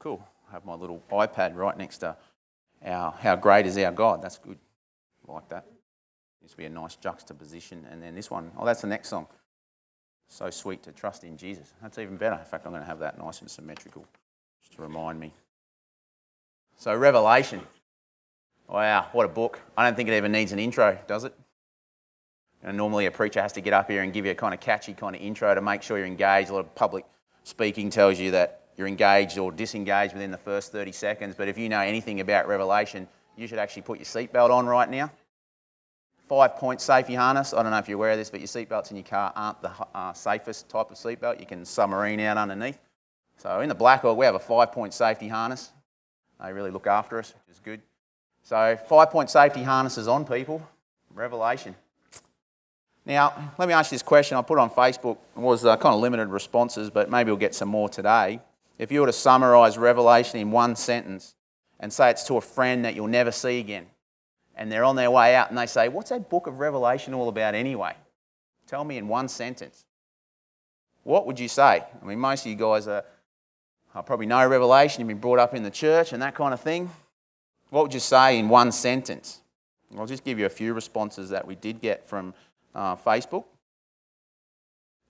cool. I have my little iPad right next to our How Great is Our God. That's good. I like that. Used to be a nice juxtaposition. And then this one, oh, that's the next song. So sweet to trust in Jesus. That's even better. In fact, I'm going to have that nice and symmetrical just to remind me. So, Revelation. Wow, what a book. I don't think it even needs an intro, does it? And normally a preacher has to get up here and give you a kind of catchy kind of intro to make sure you're engaged. A lot of public speaking tells you that you're engaged or disengaged within the first 30 seconds. But if you know anything about Revelation, you should actually put your seatbelt on right now. Five point safety harness. I don't know if you're aware of this, but your seatbelts in your car aren't the uh, safest type of seatbelt. You can submarine out underneath. So in the Black Hawk, we have a five point safety harness. They really look after us, which is good. So five point safety harnesses on people. Revelation. Now, let me ask you this question. I put it on Facebook. It was uh, kind of limited responses, but maybe we'll get some more today. If you were to summarize Revelation in one sentence and say it's to a friend that you'll never see again, and they're on their way out and they say, What's that book of Revelation all about anyway? Tell me in one sentence. What would you say? I mean, most of you guys are, probably know Revelation, you've been brought up in the church and that kind of thing. What would you say in one sentence? I'll just give you a few responses that we did get from uh, Facebook.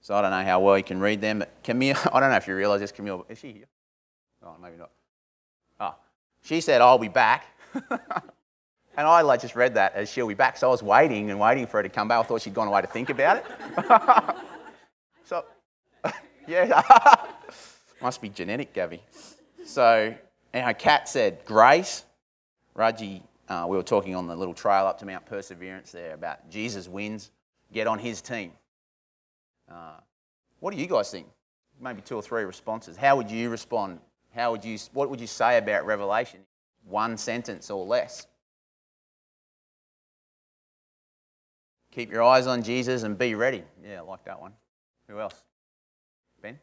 So I don't know how well you can read them. But Camille, I don't know if you realise this, Camille. Is she here? Oh, maybe not. Oh, she said, I'll be back. and I like, just read that as she'll be back. So I was waiting and waiting for her to come back. I thought she'd gone away to think about it. so, yeah. Must be genetic, Gabby. So, and her cat said, Grace. Raji, uh, we were talking on the little trail up to Mount Perseverance there about Jesus wins get on his team. Uh, what do you guys think? Maybe two or three responses. How would you respond? How would you, what would you say about Revelation? One sentence or less. Keep your eyes on Jesus and be ready. Yeah, I like that one. Who else? Ben?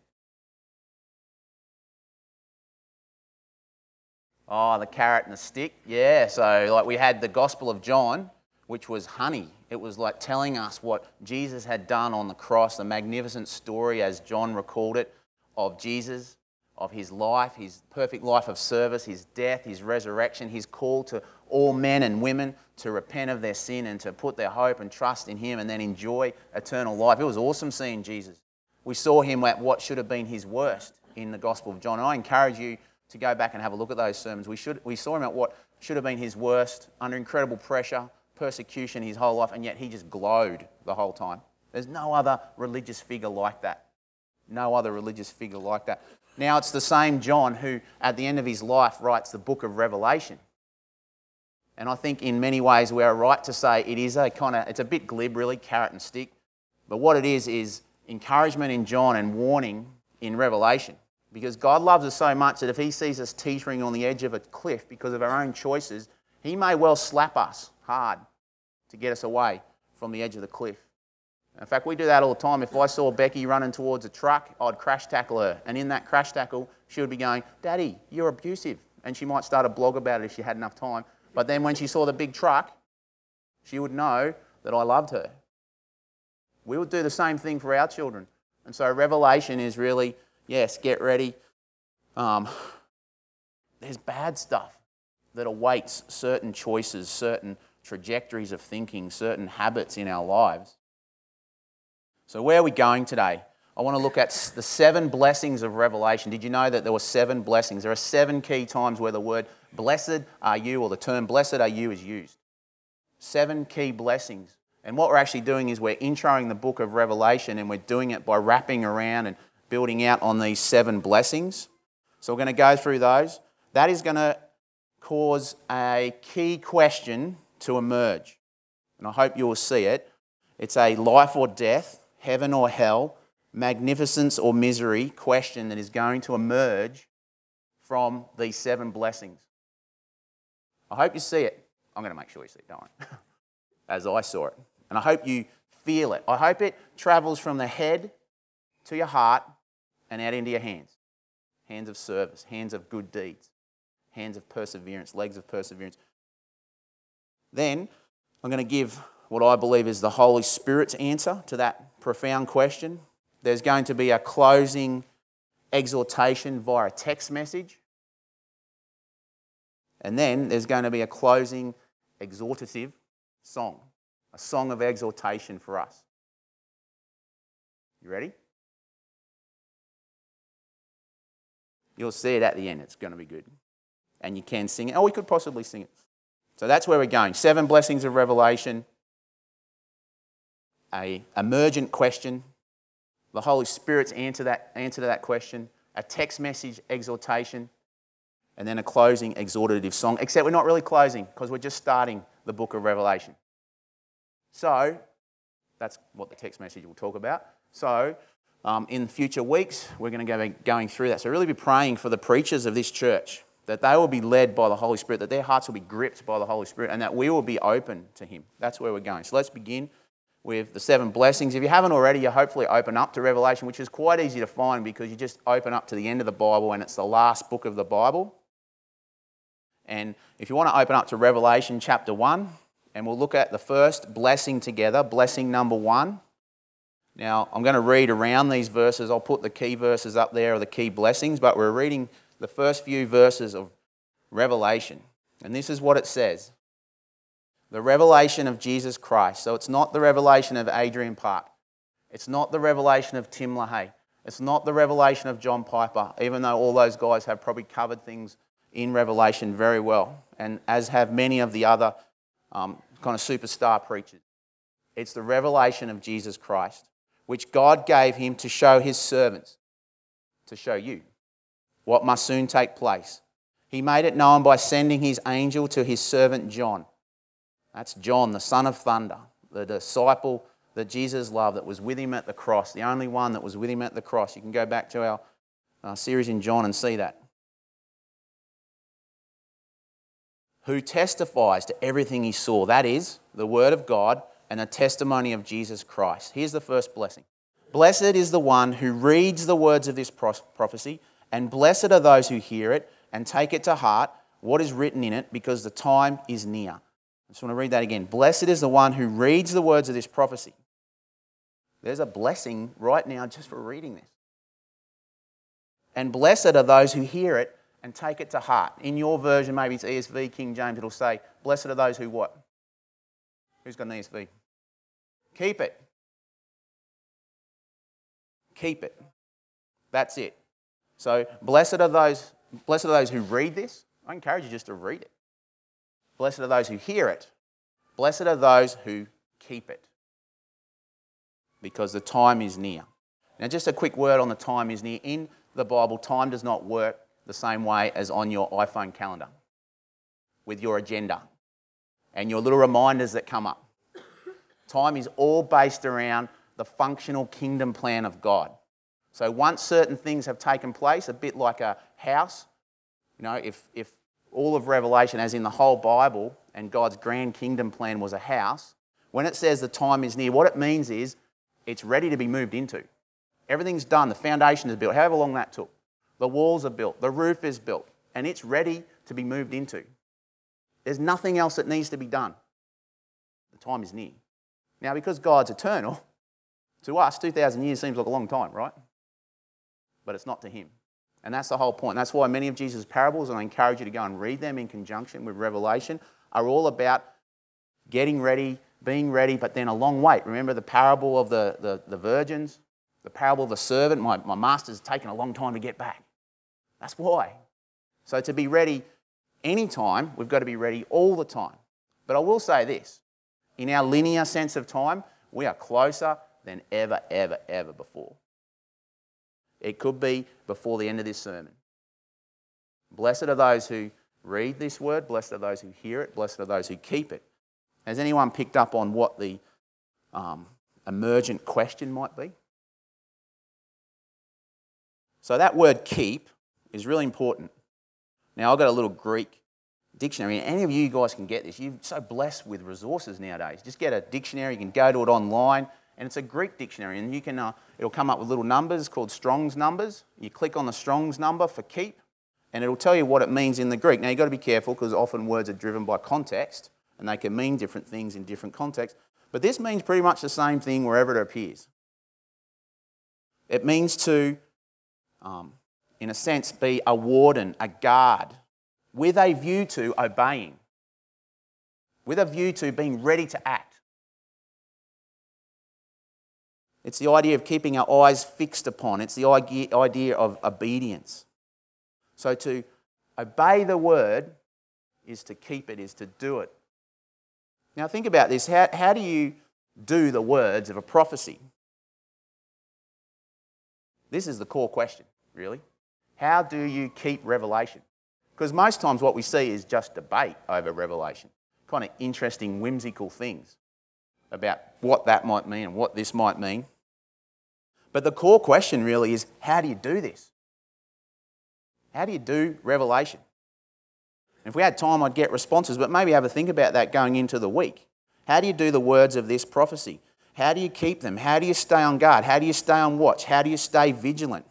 Oh, the carrot and the stick. Yeah, so like we had the Gospel of John, which was honey. It was like telling us what Jesus had done on the cross, the magnificent story, as John recalled it, of Jesus, of his life, his perfect life of service, his death, his resurrection, his call to all men and women to repent of their sin and to put their hope and trust in him and then enjoy eternal life. It was awesome seeing Jesus. We saw him at what should have been his worst in the Gospel of John. I encourage you to go back and have a look at those sermons. We, should, we saw him at what should have been his worst, under incredible pressure, persecution his whole life, and yet he just glowed the whole time. There's no other religious figure like that. No other religious figure like that. Now it's the same John who, at the end of his life, writes the book of Revelation. And I think in many ways we are right to say it is a kind of, it's a bit glib really, carrot and stick. But what it is, is encouragement in John and warning in Revelation. Because God loves us so much that if He sees us teetering on the edge of a cliff because of our own choices, He may well slap us hard to get us away from the edge of the cliff. In fact, we do that all the time. If I saw Becky running towards a truck, I'd crash tackle her. And in that crash tackle, she would be going, Daddy, you're abusive. And she might start a blog about it if she had enough time. But then when she saw the big truck, she would know that I loved her. We would do the same thing for our children. And so Revelation is really, yes, get ready. Um, there's bad stuff that awaits certain choices, certain trajectories of thinking, certain habits in our lives. So, where are we going today? I want to look at the seven blessings of Revelation. Did you know that there were seven blessings? There are seven key times where the word blessed are you or the term blessed are you is used. Seven key blessings. And what we're actually doing is we're introing the book of Revelation and we're doing it by wrapping around and building out on these seven blessings. So we're going to go through those. That is going to cause a key question to emerge. And I hope you will see it. It's a life or death, heaven or hell, magnificence or misery question that is going to emerge from these seven blessings. I hope you see it. I'm going to make sure you see it, don't worry. As I saw it. And I hope you feel it. I hope it travels from the head to your heart and out into your hands hands of service, hands of good deeds hands of perseverance, legs of perseverance. Then I'm going to give what I believe is the Holy Spirit's answer to that profound question. There's going to be a closing exhortation via text message. And then there's going to be a closing exhortative song, a song of exhortation for us. You ready? You'll see it at the end. It's going to be good. And you can sing it. Oh, we could possibly sing it. So that's where we're going. Seven blessings of Revelation, a emergent question, the Holy Spirit's answer, that, answer to that question, a text message exhortation, and then a closing exhortative song. Except we're not really closing because we're just starting the book of Revelation. So that's what the text message will talk about. So um, in future weeks, we're going to go going through that. So really be praying for the preachers of this church that they will be led by the Holy Spirit, that their hearts will be gripped by the Holy Spirit, and that we will be open to Him. That's where we're going. So let's begin with the seven blessings. If you haven't already, you hopefully open up to Revelation, which is quite easy to find because you just open up to the end of the Bible and it's the last book of the Bible. And if you want to open up to Revelation chapter 1, and we'll look at the first blessing together, blessing number one. Now, I'm going to read around these verses. I'll put the key verses up there, or the key blessings, but we're reading the first few verses of Revelation. And this is what it says the revelation of Jesus Christ. So it's not the revelation of Adrian Park. It's not the revelation of Tim LaHaye. It's not the revelation of John Piper, even though all those guys have probably covered things in Revelation very well, and as have many of the other um, kind of superstar preachers. It's the revelation of Jesus Christ, which God gave him to show his servants, to show you what must soon take place. He made it known by sending his angel to his servant John that's John, the son of thunder, the disciple that Jesus loved that was with him at the cross, the only one that was with him at the cross. You can go back to our series in John and see that. Who testifies to everything he saw. That is the word of God and the testimony of Jesus Christ. Here's the first blessing Blessed is the one who reads the words of this prophecy, and blessed are those who hear it and take it to heart what is written in it, because the time is near. I just want to read that again. Blessed is the one who reads the words of this prophecy. There's a blessing right now just for reading this. And blessed are those who hear it and take it to heart. In your version, maybe it's ESV, King James, it'll say, Blessed are those who what? Who's got an ESV? Keep it. Keep it. That's it. So, blessed are those, blessed are those who read this. I encourage you just to read it. Blessed are those who hear it. Blessed are those who keep it. Because the time is near. Now, just a quick word on the time is near. In the Bible, time does not work the same way as on your iPhone calendar with your agenda and your little reminders that come up. Time is all based around the functional kingdom plan of God. So once certain things have taken place, a bit like a house, you know, if, if all of Revelation, as in the whole Bible, and God's grand kingdom plan was a house, when it says the time is near, what it means is it's ready to be moved into. Everything's done, the foundation is built, however long that took. The walls are built, the roof is built, and it's ready to be moved into. There's nothing else that needs to be done. The time is near. Now, because God's eternal, to us, 2,000 years seems like a long time, right? But it's not to Him. And that's the whole point. That's why many of Jesus' parables, and I encourage you to go and read them in conjunction with Revelation, are all about getting ready, being ready, but then a long wait. Remember the parable of the, the, the virgins? The parable of the servant? My, my master's taken a long time to get back. That's why. So to be ready anytime, we've got to be ready all the time. But I will say this in our linear sense of time, we are closer than ever, ever, ever before. It could be before the end of this sermon. Blessed are those who read this word, blessed are those who hear it, blessed are those who keep it. Has anyone picked up on what the um, emergent question might be? So, that word keep is really important. Now, I've got a little Greek dictionary, and any of you guys can get this. You're so blessed with resources nowadays. Just get a dictionary, you can go to it online, and it's a Greek dictionary, and you can, uh, it'll come up with little numbers called Strong's numbers. You click on the Strong's number for keep, and it'll tell you what it means in the Greek. Now, you've got to be careful because often words are driven by context, and they can mean different things in different contexts. But this means pretty much the same thing wherever it appears. It means to, um, in a sense, be a warden, a guard, with a view to obeying, with a view to being ready to act. It's the idea of keeping our eyes fixed upon, it's the idea of obedience. So to obey the word is to keep it, is to do it. Now, think about this. How, how do you do the words of a prophecy? This is the core question, really. How do you keep revelation? Because most times what we see is just debate over revelation, kind of interesting, whimsical things about what that might mean and what this might mean. But the core question really is how do you do this? How do you do revelation? If we had time, I'd get responses, but maybe have a think about that going into the week. How do you do the words of this prophecy? How do you keep them? How do you stay on guard? How do you stay on watch? How do you stay vigilant?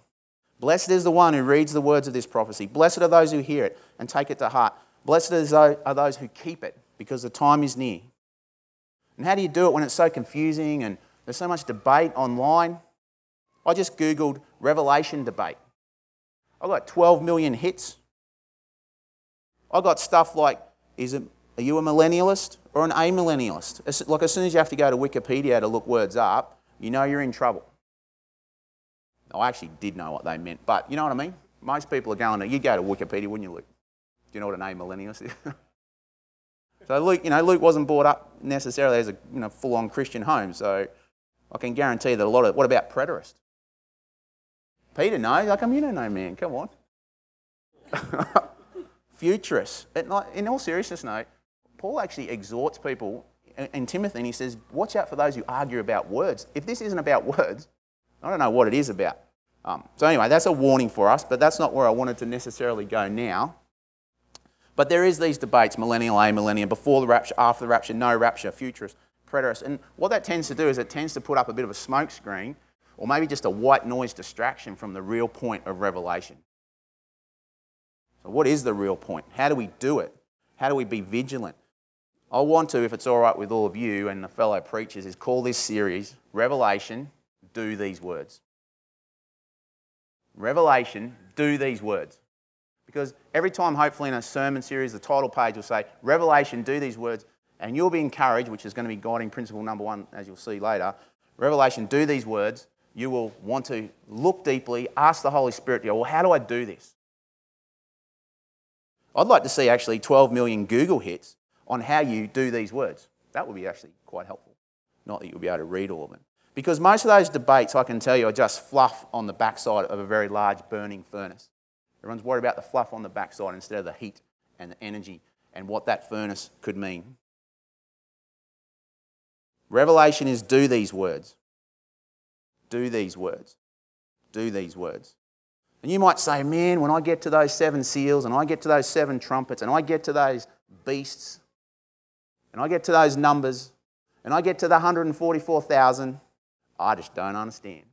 Blessed is the one who reads the words of this prophecy. Blessed are those who hear it and take it to heart. Blessed are those who keep it because the time is near. And how do you do it when it's so confusing and there's so much debate online? I just Googled Revelation debate. I got 12 million hits. I got stuff like, is it, are you a millennialist or an amillennialist? Like as soon as you have to go to Wikipedia to look words up, you know you're in trouble. I actually did know what they meant, but you know what I mean? Most people are going to, you go to Wikipedia, wouldn't you, Luke? Do you know what an amillennialist is? so Luke, you know, Luke wasn't brought up necessarily as a you know, full-on Christian home, so I can guarantee that a lot of, what about preterist? Peter knows. How come you don't know, man? Come on. Futurist. In all seriousness, no, Paul actually exhorts people in Timothy and he says, Watch out for those who argue about words. If this isn't about words, I don't know what it is about. Um, so, anyway, that's a warning for us, but that's not where I wanted to necessarily go now. But there is these debates millennial, a millennium, before the rapture, after the rapture, no rapture, futurist, preterist. And what that tends to do is it tends to put up a bit of a smokescreen or maybe just a white noise distraction from the real point of revelation. So, what is the real point? How do we do it? How do we be vigilant? I want to, if it's all right with all of you and the fellow preachers, is call this series Revelation, Do These Words. Revelation, do these words. Because every time, hopefully, in a sermon series, the title page will say, Revelation, do these words, and you'll be encouraged, which is going to be guiding principle number one, as you'll see later. Revelation, do these words, you will want to look deeply, ask the Holy Spirit, well, how do I do this? I'd like to see actually 12 million Google hits on how you do these words. That would be actually quite helpful. Not that you'll be able to read all of them. Because most of those debates, I can tell you, are just fluff on the backside of a very large burning furnace. Everyone's worried about the fluff on the backside instead of the heat and the energy and what that furnace could mean. Revelation is do these words do these words. Do these words. And you might say, man, when I get to those seven seals and I get to those seven trumpets and I get to those beasts and I get to those numbers and I get to the 144,000, I just don't understand.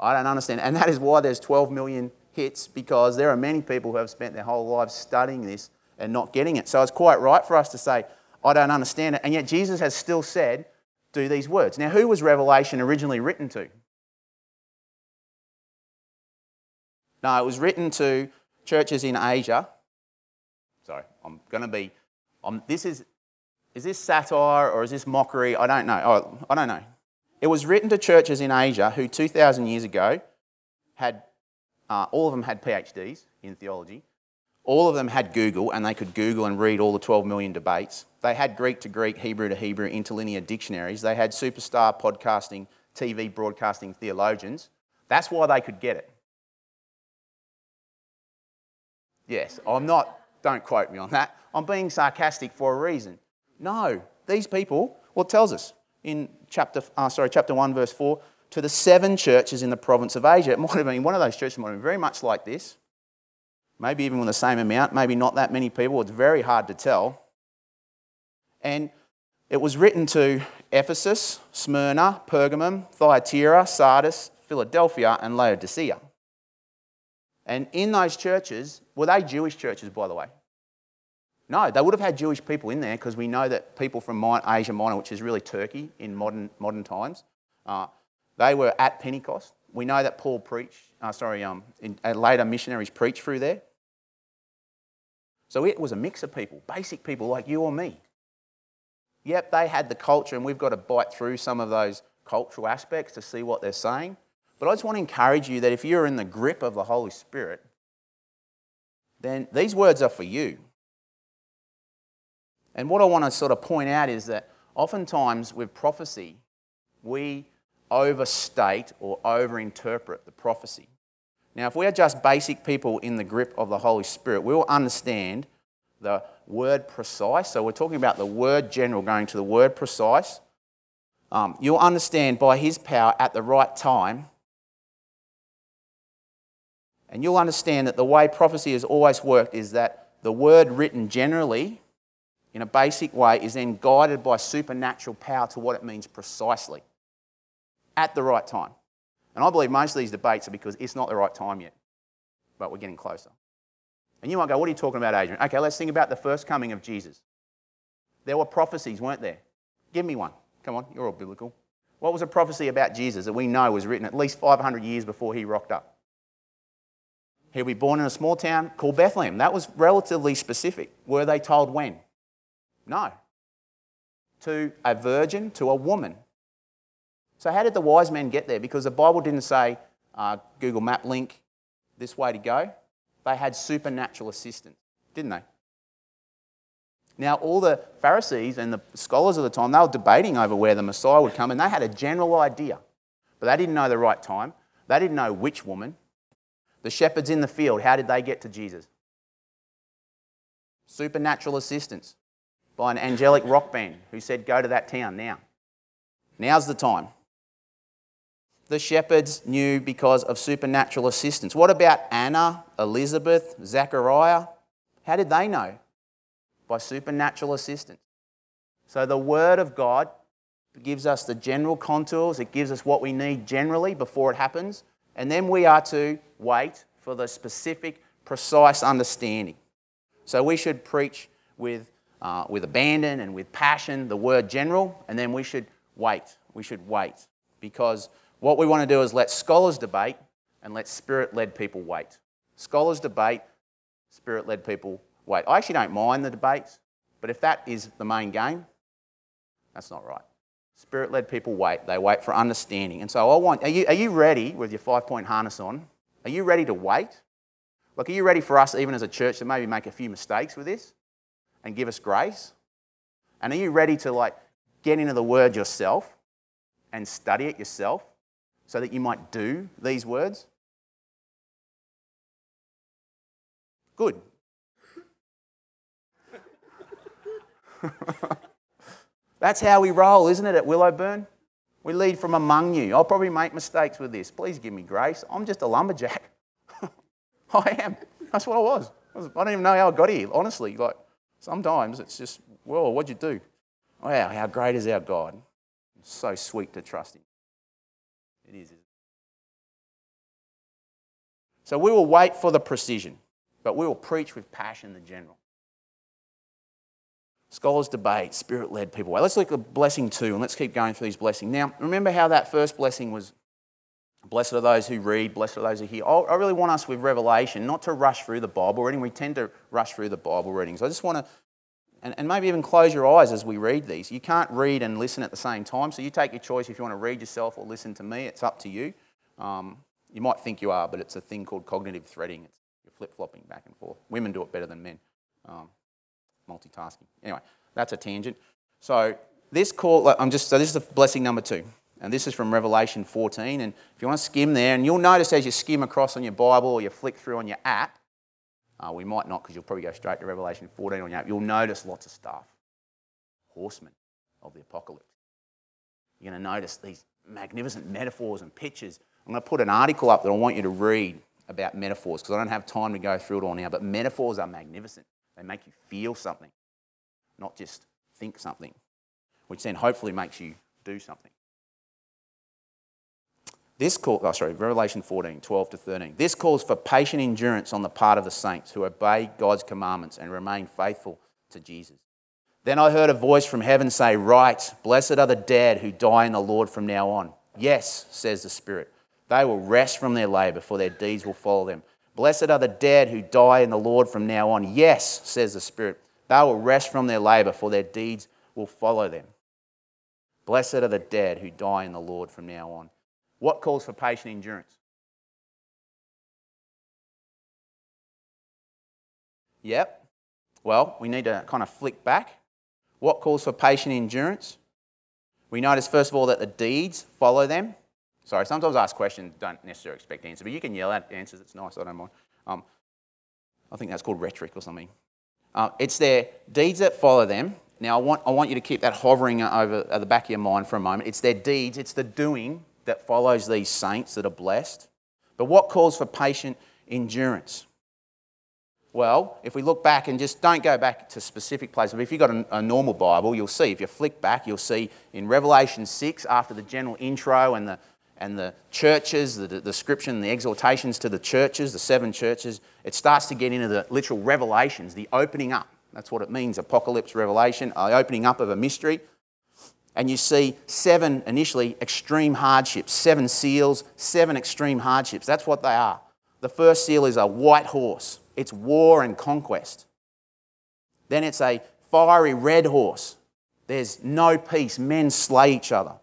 I don't understand. And that is why there's 12 million hits because there are many people who have spent their whole lives studying this and not getting it. So it's quite right for us to say, I don't understand it. And yet Jesus has still said, do these words. Now, who was Revelation originally written to? No, it was written to churches in Asia. Sorry, I'm going to be. I'm, this is, is this satire or is this mockery? I don't know. Oh, I don't know. It was written to churches in Asia who 2,000 years ago had, uh, all of them had PhDs in theology. All of them had Google and they could Google and read all the 12 million debates. They had Greek to Greek, Hebrew to Hebrew, interlinear dictionaries. They had superstar podcasting, TV broadcasting theologians. That's why they could get it. Yes, I'm not, don't quote me on that. I'm being sarcastic for a reason. No, these people, it tells us in chapter, uh, sorry, chapter 1, verse 4, to the seven churches in the province of Asia. It might have been, one of those churches might have been very much like this maybe even with the same amount, maybe not that many people. It's very hard to tell. And it was written to Ephesus, Smyrna, Pergamum, Thyatira, Sardis, Philadelphia, and Laodicea. And in those churches, were they Jewish churches, by the way? No, they would have had Jewish people in there because we know that people from Asia Minor, which is really Turkey in modern, modern times, uh, they were at Pentecost. We know that Paul preached, uh, sorry, um, in, later missionaries preached through there. So it was a mix of people, basic people like you or me. Yep, they had the culture, and we've got to bite through some of those cultural aspects to see what they're saying. But I just want to encourage you that if you're in the grip of the Holy Spirit, then these words are for you. And what I want to sort of point out is that oftentimes with prophecy, we overstate or overinterpret the prophecy. Now, if we are just basic people in the grip of the Holy Spirit, we will understand the word precise. So we're talking about the word general going to the word precise. Um, you'll understand by His power at the right time. And you'll understand that the way prophecy has always worked is that the word written generally, in a basic way, is then guided by supernatural power to what it means precisely at the right time. And I believe most of these debates are because it's not the right time yet, but we're getting closer. And you might go, What are you talking about, Adrian? Okay, let's think about the first coming of Jesus. There were prophecies, weren't there? Give me one. Come on, you're all biblical. What was a prophecy about Jesus that we know was written at least 500 years before he rocked up? He'll be born in a small town called Bethlehem. That was relatively specific. Were they told when? No. To a virgin, to a woman. So, how did the wise men get there? Because the Bible didn't say uh, Google Map link, this way to go. They had supernatural assistance, didn't they? Now, all the Pharisees and the scholars of the time, they were debating over where the Messiah would come, and they had a general idea, but they didn't know the right time. They didn't know which woman. The shepherds in the field, how did they get to Jesus? Supernatural assistance by an angelic rock band who said, Go to that town now. Now's the time the shepherds knew because of supernatural assistance. What about Anna, Elizabeth, Zechariah? How did they know? By supernatural assistance. So the Word of God gives us the general contours, it gives us what we need generally before it happens, and then we are to wait for the specific, precise understanding. So we should preach with, uh, with abandon and with passion the word general, and then we should wait. We should wait because what we want to do is let scholars debate and let spirit led people wait. Scholars debate, spirit led people wait. I actually don't mind the debates, but if that is the main game, that's not right. Spirit led people wait. They wait for understanding. And so I want, are you, are you ready with your five point harness on? Are you ready to wait? Like, are you ready for us, even as a church, to maybe make a few mistakes with this and give us grace? And are you ready to, like, get into the word yourself and study it yourself so that you might do these words? Good. That's how we roll, isn't it, at Willowburn? We lead from among you. I'll probably make mistakes with this. Please give me grace. I'm just a lumberjack. I am. That's what I was. I don't even know how I got here, honestly. Like, sometimes it's just, well, what'd you do? Wow, how great is our God? It's so sweet to trust Him. It is. So we will wait for the precision, but we will preach with passion the general. Scholars debate, spirit led people. Let's look at blessing two and let's keep going through these blessings. Now, remember how that first blessing was blessed are those who read, blessed are those who hear. Oh, I really want us with Revelation not to rush through the Bible reading. We tend to rush through the Bible readings. I just want to, and, and maybe even close your eyes as we read these. You can't read and listen at the same time, so you take your choice if you want to read yourself or listen to me. It's up to you. Um, you might think you are, but it's a thing called cognitive threading. It's, you're flip flopping back and forth. Women do it better than men. Um, multitasking. Anyway, that's a tangent. So this call, I'm just so this is the blessing number two, and this is from Revelation 14. And if you want to skim there, and you'll notice as you skim across on your Bible or you flick through on your app, uh, we might not because you'll probably go straight to Revelation 14 on your app. You'll notice lots of stuff. Horsemen of the apocalypse. You're going to notice these magnificent metaphors and pictures I'm going to put an article up that I want you to read about metaphors because I don't have time to go through it all now. But metaphors are magnificent, they make you feel something, not just think something, which then hopefully makes you do something. This call, oh, sorry, Revelation 14, 12 to 13. This calls for patient endurance on the part of the saints who obey God's commandments and remain faithful to Jesus. Then I heard a voice from heaven say, Write, blessed are the dead who die in the Lord from now on. Yes, says the Spirit they will rest from their labour, for their deeds will follow them. Blessed are the dead who die in the Lord from now on. Yes, says the Spirit, they will rest from their labor, for their deeds will follow them. Blessed are the dead who die in the Lord from now on. What calls for patient endurance? Yep. Well, we need to kind of flick back. What calls for patient endurance? We notice, first of all, that the deeds follow them. Sorry, sometimes I ask questions, don't necessarily expect answers, but you can yell at answers, it's nice, I don't mind. Um, I think that's called rhetoric or something. Uh, it's their deeds that follow them. Now, I want, I want you to keep that hovering over at the back of your mind for a moment. It's their deeds, it's the doing that follows these saints that are blessed. But what calls for patient endurance? Well, if we look back and just don't go back to specific places, but if you've got a, a, normal Bible, you'll see, if you flick back, you'll see in Revelation 6, after the general intro and the, and the churches, the, the description, the exhortations to the churches, the seven churches, it starts to get into the literal revelations, the opening up. That's what it means apocalypse, revelation, the opening up of a mystery. And you see seven initially extreme hardships, seven seals, seven extreme hardships. That's what they are. The first seal is a white horse it's war and conquest. Then it's a fiery red horse. There's no peace. Men slay each other.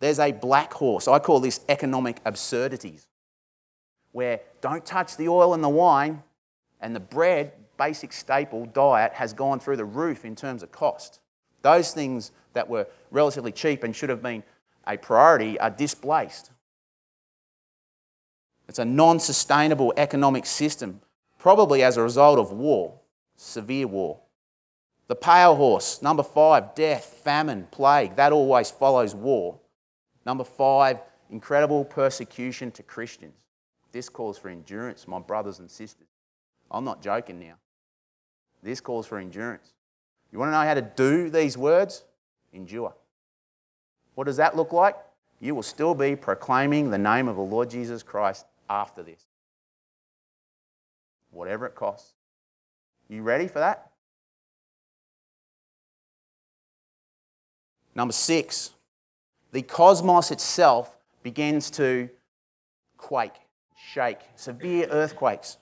There's a black horse. I call this economic absurdities, where don't touch the oil and the wine, and the bread, basic staple diet, has gone through the roof in terms of cost. Those things that were relatively cheap and should have been a priority are displaced. It's a non sustainable economic system probably as a result of war, severe war. The pale horse, number five, death, famine, plague, that always follows war. Number five, incredible persecution to Christians. This calls for endurance, my brothers and sisters. I'm not joking now. This calls for endurance. You want to know how to do these words? Endure. What does that look like? You will still be proclaiming the name of the Lord Jesus Christ after this whatever it costs. You ready for that? Number six, the cosmos itself begins to quake, shake, severe earthquakes.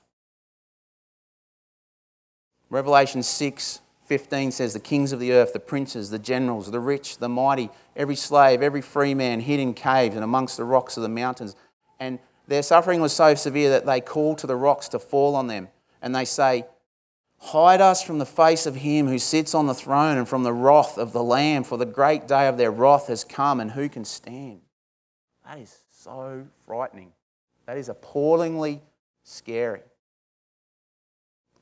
Revelation 6 15 says, The kings of the earth, the princes, the generals, the rich, the mighty, every slave, every free man hid in caves and amongst the rocks of the mountains. And their suffering was so severe that they called to the rocks to fall on them. And they say, Hide us from the face of him who sits on the throne and from the wrath of the Lamb, for the great day of their wrath has come, and who can stand? That is so frightening. That is appallingly scary.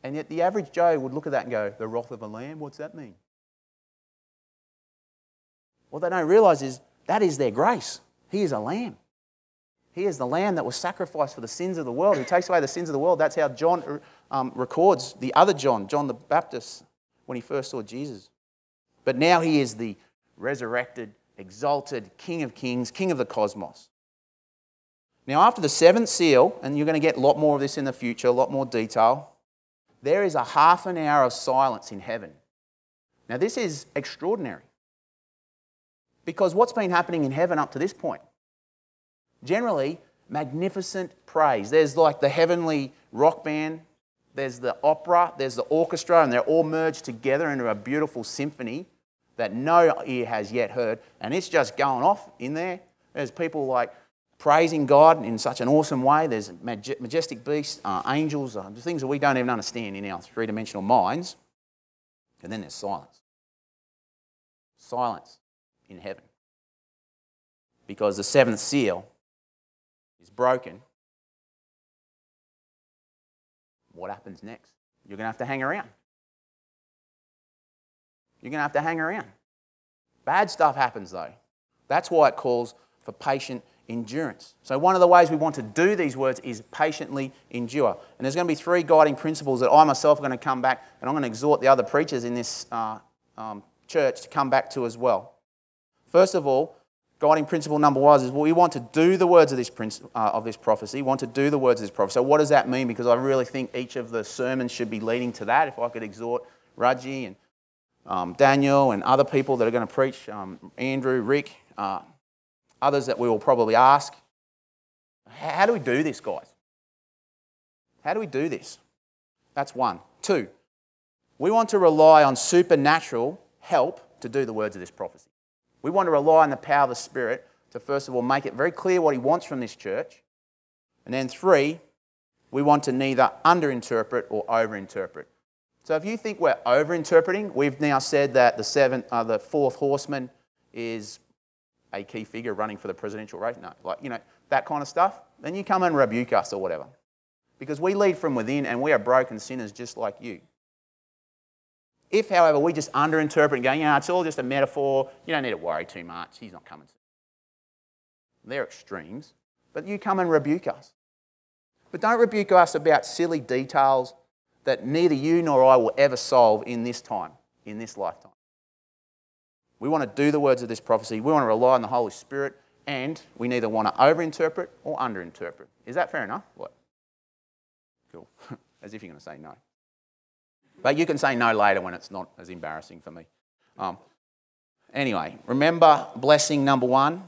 And yet, the average Joe would look at that and go, The wrath of a Lamb? What's that mean? What they don't realize is that is their grace. He is a lamb. He is the lamb that was sacrificed for the sins of the world. He takes away the sins of the world. That's how John um, records the other John, John the Baptist, when he first saw Jesus. But now he is the resurrected, exalted King of kings, King of the cosmos. Now, after the seventh seal, and you're going to get a lot more of this in the future, a lot more detail, there is a half an hour of silence in heaven. Now, this is extraordinary. Because what's been happening in heaven up to this point? Generally, magnificent praise. There's like the heavenly rock band, there's the opera, there's the orchestra, and they're all merged together into a beautiful symphony that no ear has yet heard. And it's just going off in there. There's people like praising God in such an awesome way. There's majestic beasts, uh, angels, uh, things that we don't even understand in our three dimensional minds. And then there's silence. Silence in heaven. Because the seventh seal is broken what happens next? You're going to have to hang around. You're going to have to hang around. Bad stuff happens though. That's why it calls for patient endurance. So, one of the ways we want to do these words is patiently endure. And there's going to be three guiding principles that I myself are going to come back and I'm going to exhort the other preachers in this uh, um, church to come back to as well. First of all, guiding principle number one is well, we want to do the words of this, uh, of this prophecy. We want to do the words of this prophecy. So, what does that mean? Because I really think each of the sermons should be leading to that. If I could exhort Raji and um, Daniel and other people that are going to preach, um, Andrew, Rick, uh, others that we will probably ask, how do we do this, guys? How do we do this? That's one. Two, we want to rely on supernatural help to do the words of this prophecy. We want to rely on the power of the Spirit to, first of all, make it very clear what He wants from this church. And then, three, we want to neither underinterpret or overinterpret. So if you think we're overinterpreting, we've now said that the, seventh, uh, the fourth horseman is a key figure running for the presidential race. No, like, you know, that kind of stuff. Then you come and rebuke us or whatever. Because we lead from within and we are broken sinners just like you. If, however, we just underinterpret and go, know, it's all just a metaphor, you don't need to worry too much, he's not coming. They're extremes. But you come and rebuke us. But don't rebuke us about silly details that neither you nor I will ever solve in this time, in this lifetime. We want to do the words of this prophecy. We want to rely on the Holy Spirit, and we neither want to overinterpret or underinterpret. Is that fair enough? What? Cool. As if you're going to say no. But you can say no later when it's not as embarrassing for me. Um, anyway, remember blessing number one.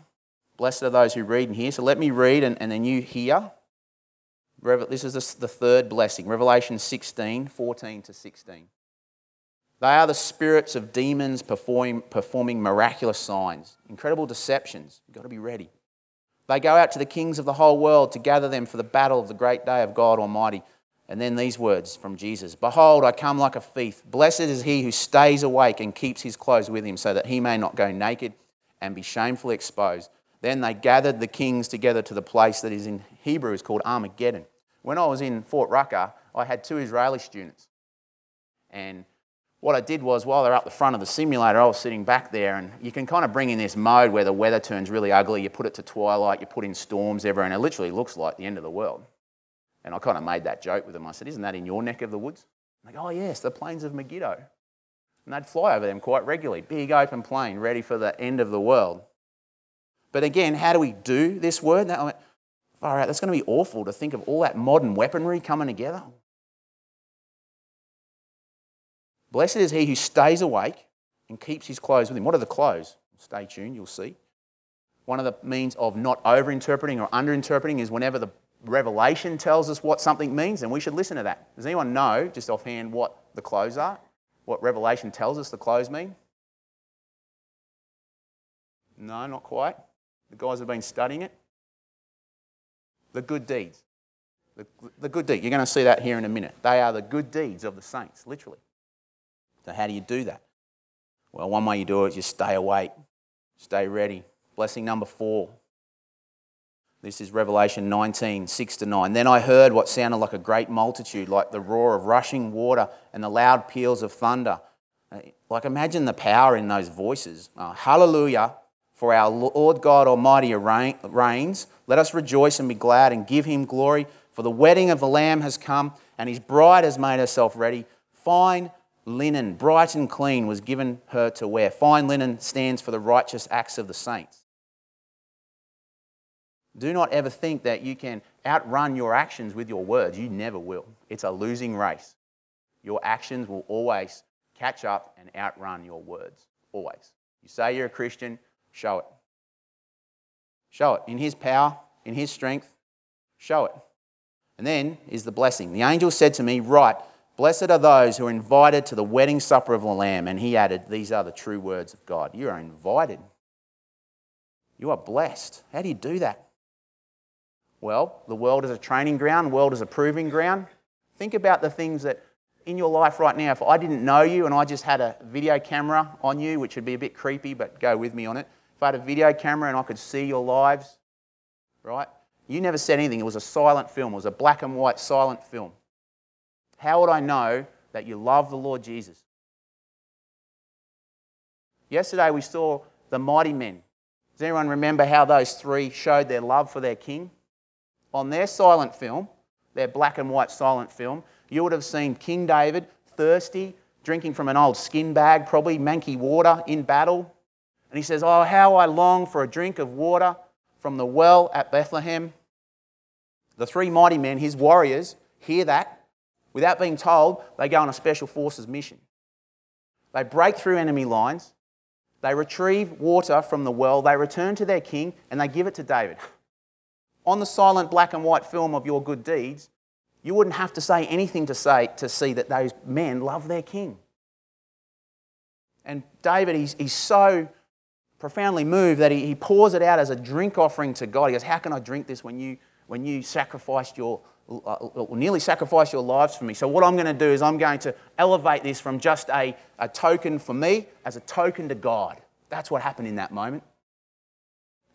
Blessed are those who read and hear. So let me read and, and then you hear. This is the third blessing, Revelation 16, 14 to 16. They are the spirits of demons performing, performing miraculous signs, incredible deceptions. You've got to be ready. They go out to the kings of the whole world to gather them for the battle of the great day of God Almighty. And then these words from Jesus Behold, I come like a thief. Blessed is he who stays awake and keeps his clothes with him, so that he may not go naked and be shamefully exposed. Then they gathered the kings together to the place that is in Hebrew is called Armageddon. When I was in Fort Rucker, I had two Israeli students. And what I did was, while they're up the front of the simulator, I was sitting back there, and you can kind of bring in this mode where the weather turns really ugly. You put it to twilight, you put in storms everywhere, and it literally looks like the end of the world. And I kind of made that joke with them. I said, Isn't that in your neck of the woods? I'm like, oh, yes, the plains of Megiddo. And they'd fly over them quite regularly. Big open plain, ready for the end of the world. But again, how do we do this word? I went, far out, that's going to be awful to think of all that modern weaponry coming together. Blessed is he who stays awake and keeps his clothes with him. What are the clothes? Stay tuned, you'll see. One of the means of not overinterpreting or underinterpreting is whenever the revelation tells us what something means, and we should listen to that. Does anyone know, just offhand, what the clothes are? What revelation tells us the clothes mean? No, not quite. The guys have been studying it. The good deeds. The, the good deed. You're going to see that here in a minute. They are the good deeds of the saints, literally. So, how do you do that? Well, one way you do it is you stay awake, stay ready. Blessing number four. This is Revelation 19, 6 to 9. Then I heard what sounded like a great multitude, like the roar of rushing water and the loud peals of thunder. Uh, like, imagine the power in those voices. Uh, Hallelujah, for our Lord God Almighty reigns. Let us rejoice and be glad and give him glory, for the wedding of the Lamb has come, and his bride has made herself ready. Fine linen, bright and clean, was given her to wear. Fine linen stands for the righteous acts of the saints. Do not ever think that you can outrun your actions with your words. You never will. It's a losing race. Your actions will always catch up and outrun your words. Always. You say you're a Christian, show it. Show it. In His power, in His strength, show it. And then is the blessing. The angel said to me, Write, blessed are those who are invited to the wedding supper of the Lamb. And he added, These are the true words of God. You are invited. You are blessed. How do you do that? Well, the world is a training ground, the world is a proving ground. Think about the things that in your life right now, if I didn't know you and I just had a video camera on you, which would be a bit creepy, but go with me on it. If I had a video camera and I could see your lives, right? You never said anything. It was a silent film, it was a black and white silent film. How would I know that you love the Lord Jesus? Yesterday we saw the mighty men. Does anyone remember how those three showed their love for their king? on their silent film, their black and white silent film, you would have seen King David thirsty, drinking from an old skin bag, probably manky water in battle. And he says, Oh, how I long for a drink of water from the well at Bethlehem. The three mighty men, his warriors, hear that. Without being told, they go on a special forces mission. They break through enemy lines, they retrieve water from the well, they return to their king, and they give it to David. on the silent black and white film of your good deeds, you wouldn't have to say anything to say to see that those men love their king. And David, he's, he's so profoundly moved that he, he pours it out as a drink offering to God. He goes, How can I drink this when you, when you sacrificed your, nearly sacrifice your lives for me? So, what I'm going to do is I'm going to elevate this from just a, a token for me as a token to God. That's what happened in that moment.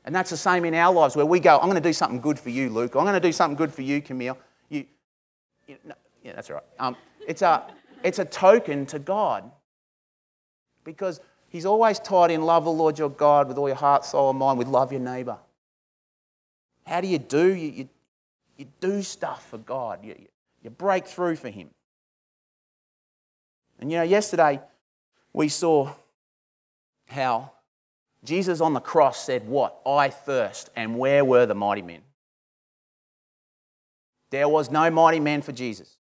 And that's the same in our lives where we go, I'm going to do something good for you, Luke. I'm going to do something good for you, Camille. You, you no, yeah, that's right. Um, it's, a, it's a token to God because He's always tied in love the Lord your God with all your heart, soul, and mind, with love your neighbour. How do you do? You, you, you do stuff for God, you, you break through for Him. And you know, yesterday we saw how Jesus on the cross said, What? I thirst. And where were the mighty men? There was no mighty man for Jesus.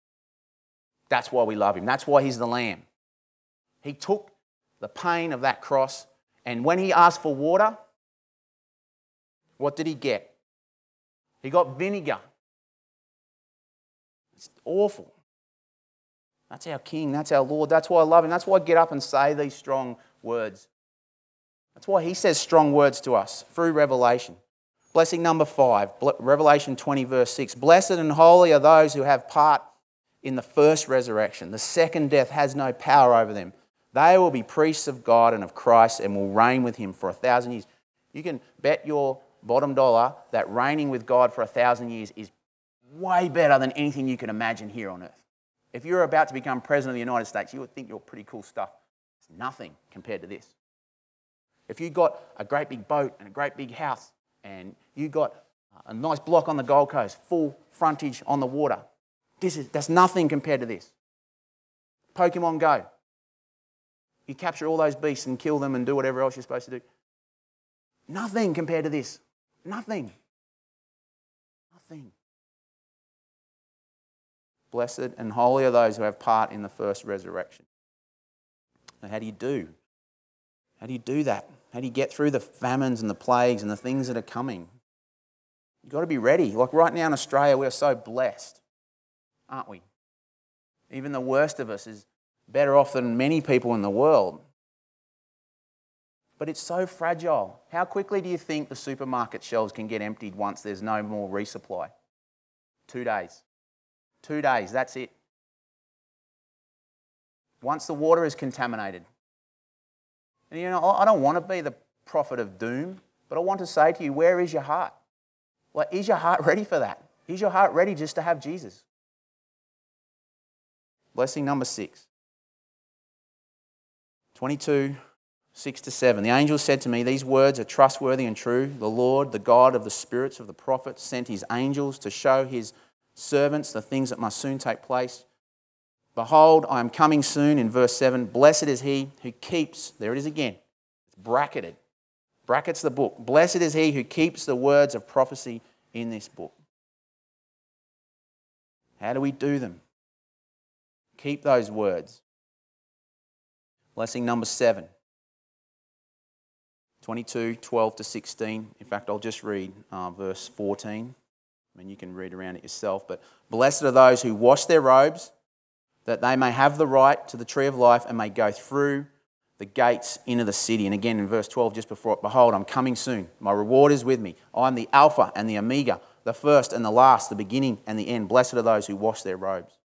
That's why we love him. That's why he's the Lamb. He took the pain of that cross, and when he asked for water, what did he get? He got vinegar. Awful. That's our King. That's our Lord. That's why I love him. That's why I get up and say these strong words. That's why he says strong words to us through Revelation. Blessing number five, Revelation 20, verse 6. Blessed and holy are those who have part in the first resurrection. The second death has no power over them. They will be priests of God and of Christ and will reign with him for a thousand years. You can bet your bottom dollar that reigning with God for a thousand years is way better than anything you can imagine here on earth. If you're about to become president of the United States, you would think you're pretty cool stuff. It's nothing compared to this. If you've got a great big boat and a great big house and you've got a nice block on the Gold Coast, full frontage on the water, this is, that's nothing compared to this. Pokemon Go. You capture all those beasts and kill them and do whatever else you're supposed to do. Nothing compared to this. Nothing. Blessed and holy are those who have part in the first resurrection. How do you do? How do you do that? How do you get through the famines and the plagues and the things that are coming? You've got to be ready. Like right now in Australia, we're so blessed, aren't we? Even the worst of us is better off than many people in the world. But it's so fragile. How quickly do you think the supermarket shelves can get emptied once there's no more resupply? Two days. Two days, that's it. Once the water is contaminated, and you know, I don't want to be the prophet of doom, but I want to say to you, where is your heart? Like, is your heart ready for that? Is your heart ready just to have Jesus? Blessing number six. 22, 6 to 7. The angel said to me, These words are trustworthy and true. The Lord, the God of the spirits of the prophets, sent his angels to show his servants the things that must soon take place. Behold, I am coming soon, in verse 7. Blessed is he who keeps, there it is again, it's bracketed, brackets the book. Blessed is he who keeps the words of prophecy in this book. How do we do them? Keep those words. Blessing number 7. 22, 12 to 16. In fact, I'll just read uh, verse 14. I mean, you can read around it yourself. But blessed are those who wash their robes that they may have the right to the tree of life and may go through the gates into the city. And again in verse 12, just before it, behold, I'm coming soon. My reward is with me. I'm the Alpha and the Omega, the first and the last, the beginning and the end. Blessed are those who wash their robes.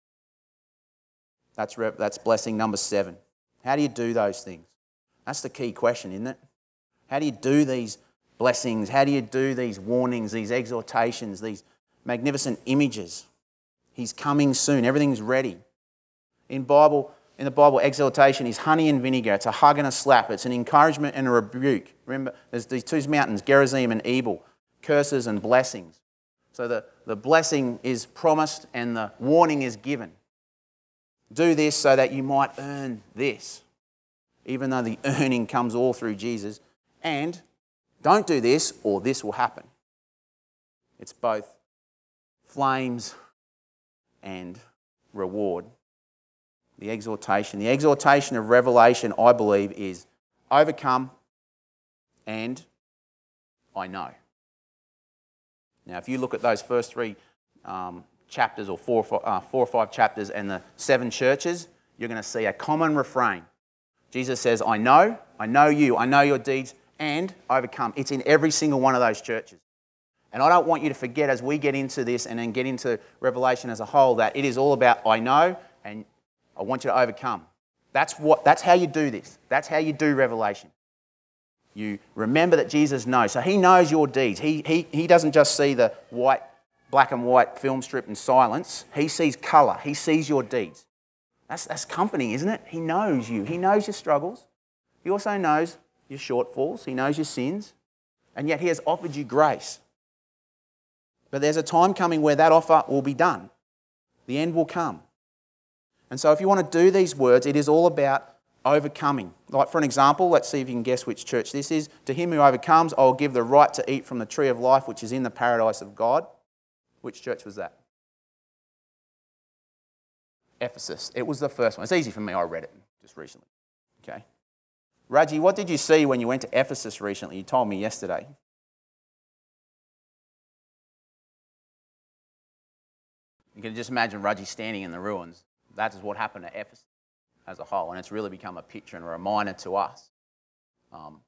That's, that's blessing number seven. How do you do those things? That's the key question, isn't it? How do you do these blessings? How do you do these warnings, these exhortations, these magnificent images? He's coming soon. Everything's ready. In Bible, in the Bible, exhortation is honey and vinegar. It's a hug and a slap. It's an encouragement and a rebuke. Remember, there's these two mountains, Gerizim and Ebal, curses and blessings. So the, the blessing is promised and the warning is given. Do this so that you might earn this, even though the earning comes all through Jesus. And don't do this or this will happen. It's both flames and reward the exhortation. The exhortation of Revelation, I believe, is overcome and I know. Now, if you look at those first three um, chapters or four, uh, four or five chapters and the seven churches, you're going to see a common refrain. Jesus says, I know, I know you, I know your deeds, and overcome. It's in every single one of those churches. And I don't want you to forget as we get into this and then get into Revelation as a whole that it is all about I know and I want you to overcome. That's, what, that's how you do this. That's how you do Revelation. You remember that Jesus knows. So he knows your deeds. He, he, he doesn't just see the white, black and white film strip in silence. He sees colour. He sees your deeds. That's, that's comforting, isn't it? He knows you. He knows your struggles. He also knows your shortfalls. He knows your sins. And yet he has offered you grace. But there's a time coming where that offer will be done. The end will come. And so, if you want to do these words, it is all about overcoming. Like, for an example, let's see if you can guess which church this is. To him who overcomes, I will give the right to eat from the tree of life which is in the paradise of God. Which church was that? Ephesus. It was the first one. It's easy for me, I read it just recently. Okay. Raji, what did you see when you went to Ephesus recently? You told me yesterday. Can just imagine Raji standing in the ruins. That is what happened to Ephesus as a whole, and it's really become a picture and a reminder to us. Um,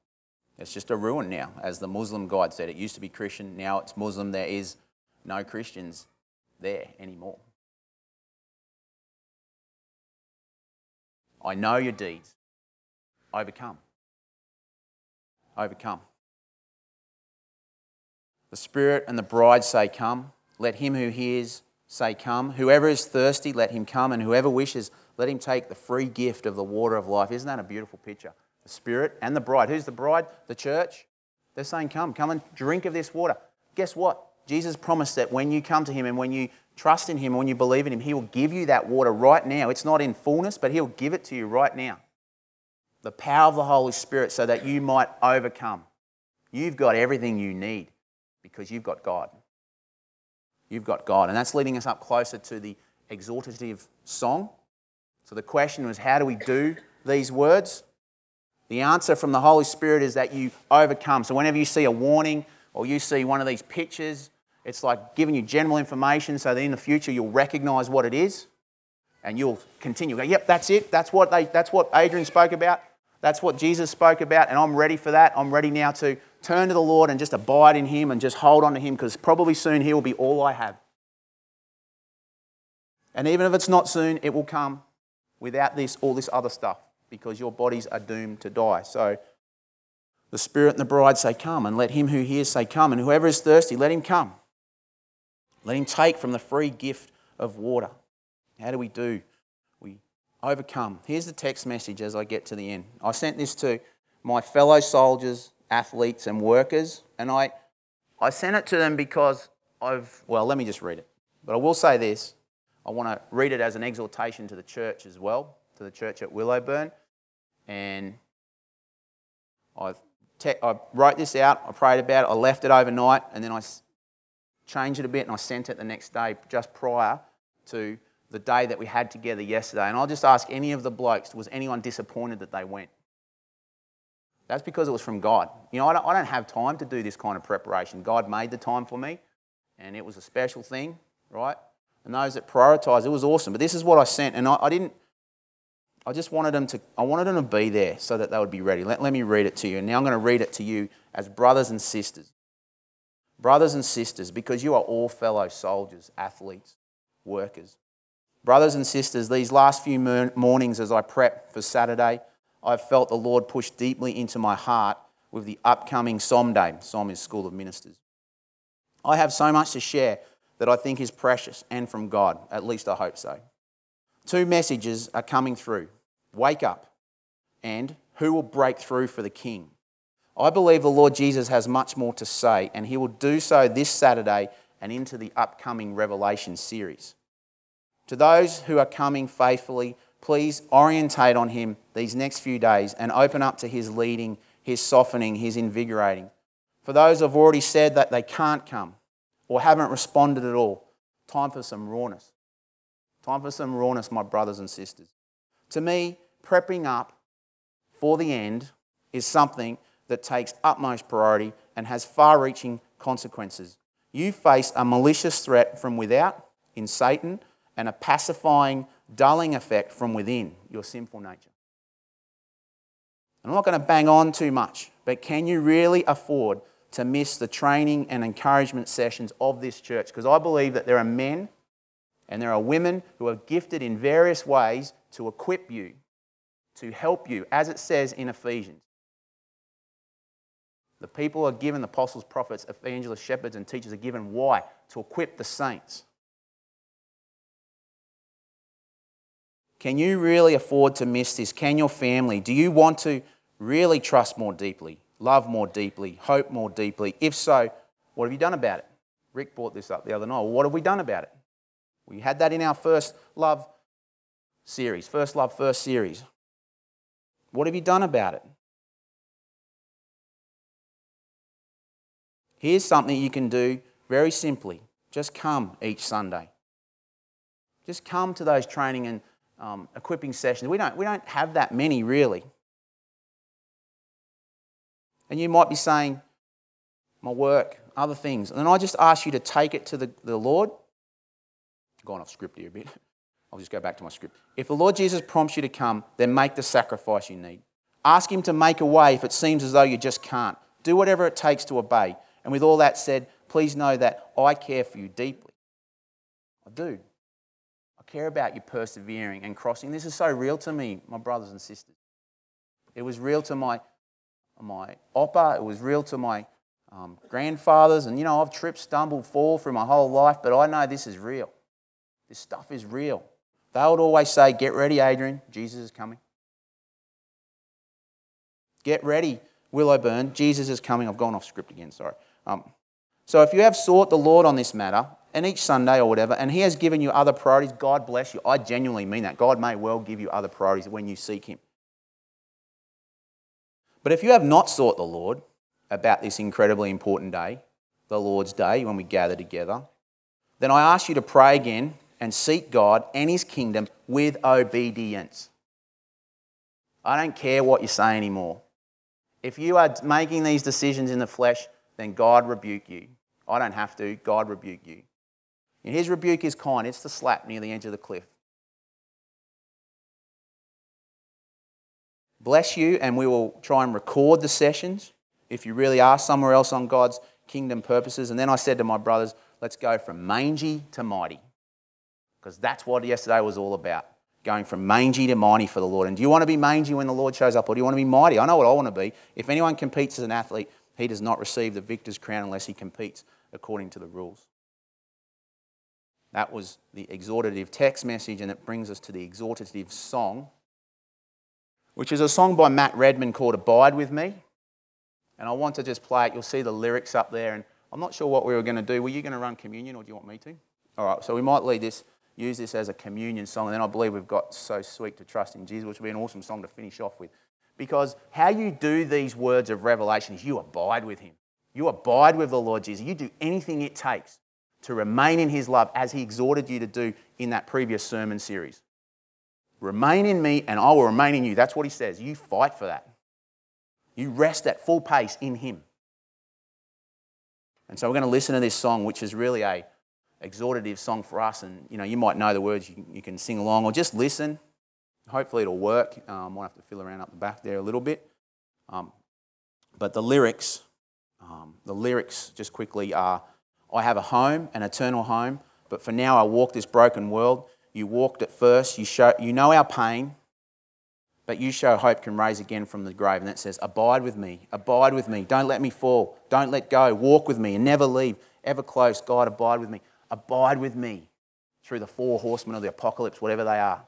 it's just a ruin now, as the Muslim guide said. It used to be Christian, now it's Muslim. There is no Christians there anymore. I know your deeds. Overcome. Overcome. The Spirit and the bride say, Come. Let him who hears say, Come. Whoever is thirsty, let him come, and whoever wishes, let him take the free gift of the water of life. Isn't that a beautiful picture? The Spirit and the bride. Who's the bride? The church. They're saying, Come, come and drink of this water. Guess what? Jesus promised that when you come to him and when you trust in him, when you believe in him, he will give you that water right now. It's not in fullness, but he'll give it to you right now. The power of the Holy Spirit so that you might overcome. You've got everything you need because you've got God. You've got God. And that's leading us up closer to the exhortative song. So the question was, how do we do these words? The answer from the Holy Spirit is that you overcome. So whenever you see a warning or you see one of these pictures, it's like giving you general information so that in the future you'll recognize what it is and you'll continue. Go, yep, that's it. That's what, they, that's what Adrian spoke about. That's what Jesus spoke about, and I'm ready for that. I'm ready now to turn to the Lord and just abide in Him and just hold on to Him because probably soon He will be all I have. And even if it's not soon, it will come without this, all this other stuff because your bodies are doomed to die. So the Spirit and the bride say, Come, and let him who hears say, Come, and whoever is thirsty, let him come. Let him take from the free gift of water. How do we do? We overcome. Here's the text message as I get to the end. I sent this to my fellow soldiers, athletes, and workers, and I, I sent it to them because I've, well, let me just read it. But I will say this I want to read it as an exhortation to the church as well, to the church at Willowburn. And I, te- I wrote this out, I prayed about it, I left it overnight, and then I changed it a bit and I sent it the next day just prior to the day that we had together yesterday. And I'll just ask any of the blokes, was anyone disappointed that they went? That's because it was from God. You know, I don't, I don't have time to do this kind of preparation. God made the time for me, and it was a special thing, right? And those that prioritise, it was awesome. But this is what I sent, and I, I, didn't. I just wanted them to. I wanted them to be there so that they would be ready. Let, let me read it to you. And now I'm going to read it to you as brothers and sisters, brothers and sisters, because you are all fellow soldiers, athletes, workers. Brothers and sisters, these last few mornings as I prep for Saturday, I've felt the Lord push deeply into my heart with the upcoming SOM Day. SOM is School of Ministers. I have so much to share that I think is precious and from God. At least I hope so. Two messages are coming through wake up and who will break through for the King. I believe the Lord Jesus has much more to say, and he will do so this Saturday and into the upcoming Revelation series. To those who are coming faithfully, please orientate on Him these next few days and open up to His leading, His softening, His invigorating. For those who've already said that they can't come or haven't responded at all, time for some rawness. Time for some rawness, my brothers and sisters. To me, prepping up for the end is something that takes utmost priority and has far reaching consequences. You face a malicious threat from without in Satan and a pacifying, dulling effect from within your sinful nature. I'm not going to bang on too much, but can you really afford to miss the training and encouragement sessions of this church? Because I believe that there are men and there are women who are gifted in various ways to equip you, to help you, as it says in Ephesians. The people are given, the apostles, prophets, evangelists, shepherds, and teachers are given. Why? To equip the saints. Can you really afford to miss this? Can your family? Do you want to really trust more deeply, love more deeply, hope more deeply? If so, what have you done about it? Rick brought this up the other night. What have we done about it? We had that in our first love series, first love, first series. What have you done about it? Here's something you can do very simply just come each Sunday. Just come to those training and um, equipping sessions. We don't, we don't have that many really. And you might be saying, my work, other things. And then I just ask you to take it to the, the Lord. I've gone off script here a bit. I'll just go back to my script. If the Lord Jesus prompts you to come, then make the sacrifice you need. Ask Him to make a way if it seems as though you just can't. Do whatever it takes to obey. And with all that said, please know that I care for you deeply. I do. Care about you persevering and crossing. This is so real to me, my brothers and sisters. It was real to my, my oppa, it was real to my um, grandfathers. And you know, I've tripped, stumbled, fall through my whole life, but I know this is real. This stuff is real. They would always say, Get ready, Adrian, Jesus is coming. Get ready, Willowburn, Jesus is coming. I've gone off script again, sorry. Um, so if you have sought the Lord on this matter, and each Sunday or whatever, and He has given you other priorities, God bless you. I genuinely mean that. God may well give you other priorities when you seek Him. But if you have not sought the Lord about this incredibly important day, the Lord's Day, when we gather together, then I ask you to pray again and seek God and His kingdom with obedience. I don't care what you say anymore. If you are making these decisions in the flesh, then God rebuke you. I don't have to, God rebuke you. And his rebuke is kind, it's the slap near the edge of the cliff. Bless you, and we will try and record the sessions if you really are somewhere else on God's kingdom purposes. And then I said to my brothers, let's go from mangy to mighty. Because that's what yesterday was all about going from mangy to mighty for the Lord. And do you want to be mangy when the Lord shows up, or do you want to be mighty? I know what I want to be. If anyone competes as an athlete, he does not receive the victor's crown unless he competes according to the rules. That was the exhortative text message, and it brings us to the exhortative song, which is a song by Matt Redman called Abide With Me. And I want to just play it. You'll see the lyrics up there, and I'm not sure what we were going to do. Were you going to run communion, or do you want me to? All right, so we might lead this, use this as a communion song, and then I believe we've got So Sweet to Trust in Jesus, which will be an awesome song to finish off with. Because how you do these words of revelation is you abide with Him. You abide with the Lord Jesus. You do anything it takes to remain in His love as He exhorted you to do in that previous sermon series. Remain in me and I will remain in you. That's what He says. You fight for that. You rest at full pace in Him. And so we're going to listen to this song, which is really a exhortative song for us. And you know, you might know the words, you can, sing along, or just listen hopefully it'll work. Um, might have to fill around up the back there a little bit. Um, but the lyrics, um, the lyrics just quickly are I have a home, an eternal home, but for now I walk this broken world. You walked at first, you, show, you know our pain, but you show hope can raise again from the grave. And that says, Abide with me, abide with me, don't let me fall, don't let go, walk with me and never leave, ever close. God, abide with me, abide with me through the four horsemen of the apocalypse, whatever they are.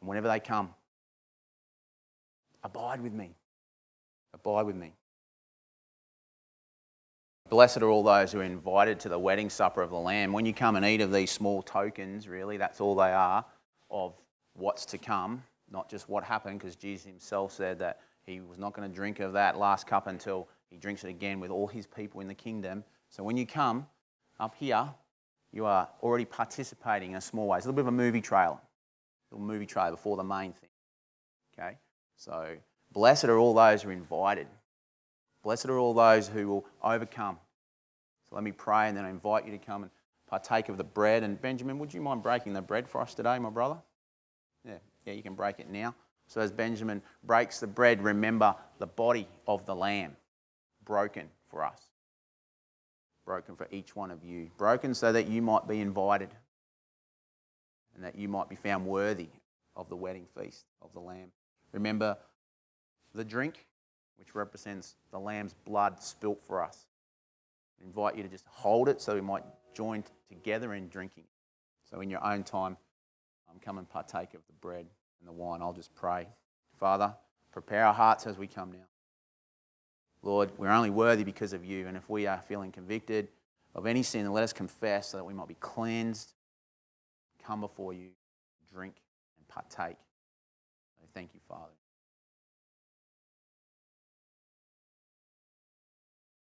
And whenever they come, abide with me. Abide with me. Blessed are all those who are invited to the wedding supper of the Lamb. When you come and eat of these small tokens, really, that's all they are of what's to come, not just what happened, because Jesus himself said that he was not going to drink of that last cup until he drinks it again with all his people in the kingdom. So when you come up here, you are already participating in a small way. It's a little bit of a movie trailer a little movie trailer before the main thing. Okay? So, blessed are all those who are invited. Blessed are all those who will overcome. So, let me pray and then I invite you to come and partake of the bread. And Benjamin, would you mind breaking the bread for us today, my brother? Yeah, yeah, you can break it now. So as Benjamin breaks the bread, remember the body of the Lamb broken for us. Broken for each one of you. Broken so that you might be invited and that you might be found worthy of the wedding feast of the Lamb. Remember the drink, which represents the Lamb's blood spilt for us. I invite you to just hold it so we might join together in drinking. So, in your own time, um, come and partake of the bread and the wine. I'll just pray. Father, prepare our hearts as we come now. Lord, we're only worthy because of you, and if we are feeling convicted of any sin, let us confess so that we might be cleansed, come before you, drink, and partake. thank you, Father.